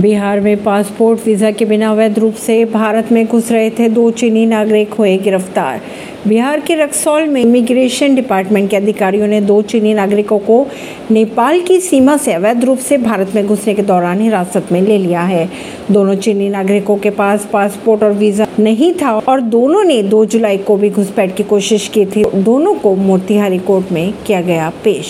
बिहार में passport visa के बिना अवैध रूप से भारत में घुस रहे थे दो चीनी नागरिक हुए गिरफ़्तार। बिहार के रक्सौल में इमिग्रेशन डिपार्टमेंट के अधिकारियों ने दो चीनी नागरिकों को नेपाल की सीमा से अवैध रूप से भारत में घुसने के दौरान हिरासत में ले लिया है। दोनों चीनी नागरिकों के पास पासपोर्ट और वीज़ा नहीं था और दोनों ने 2 जुलाई को भी घुसपैठ की कोशिश की थी। दोनों को मोतिहारी कोर्ट में किया गया पेश।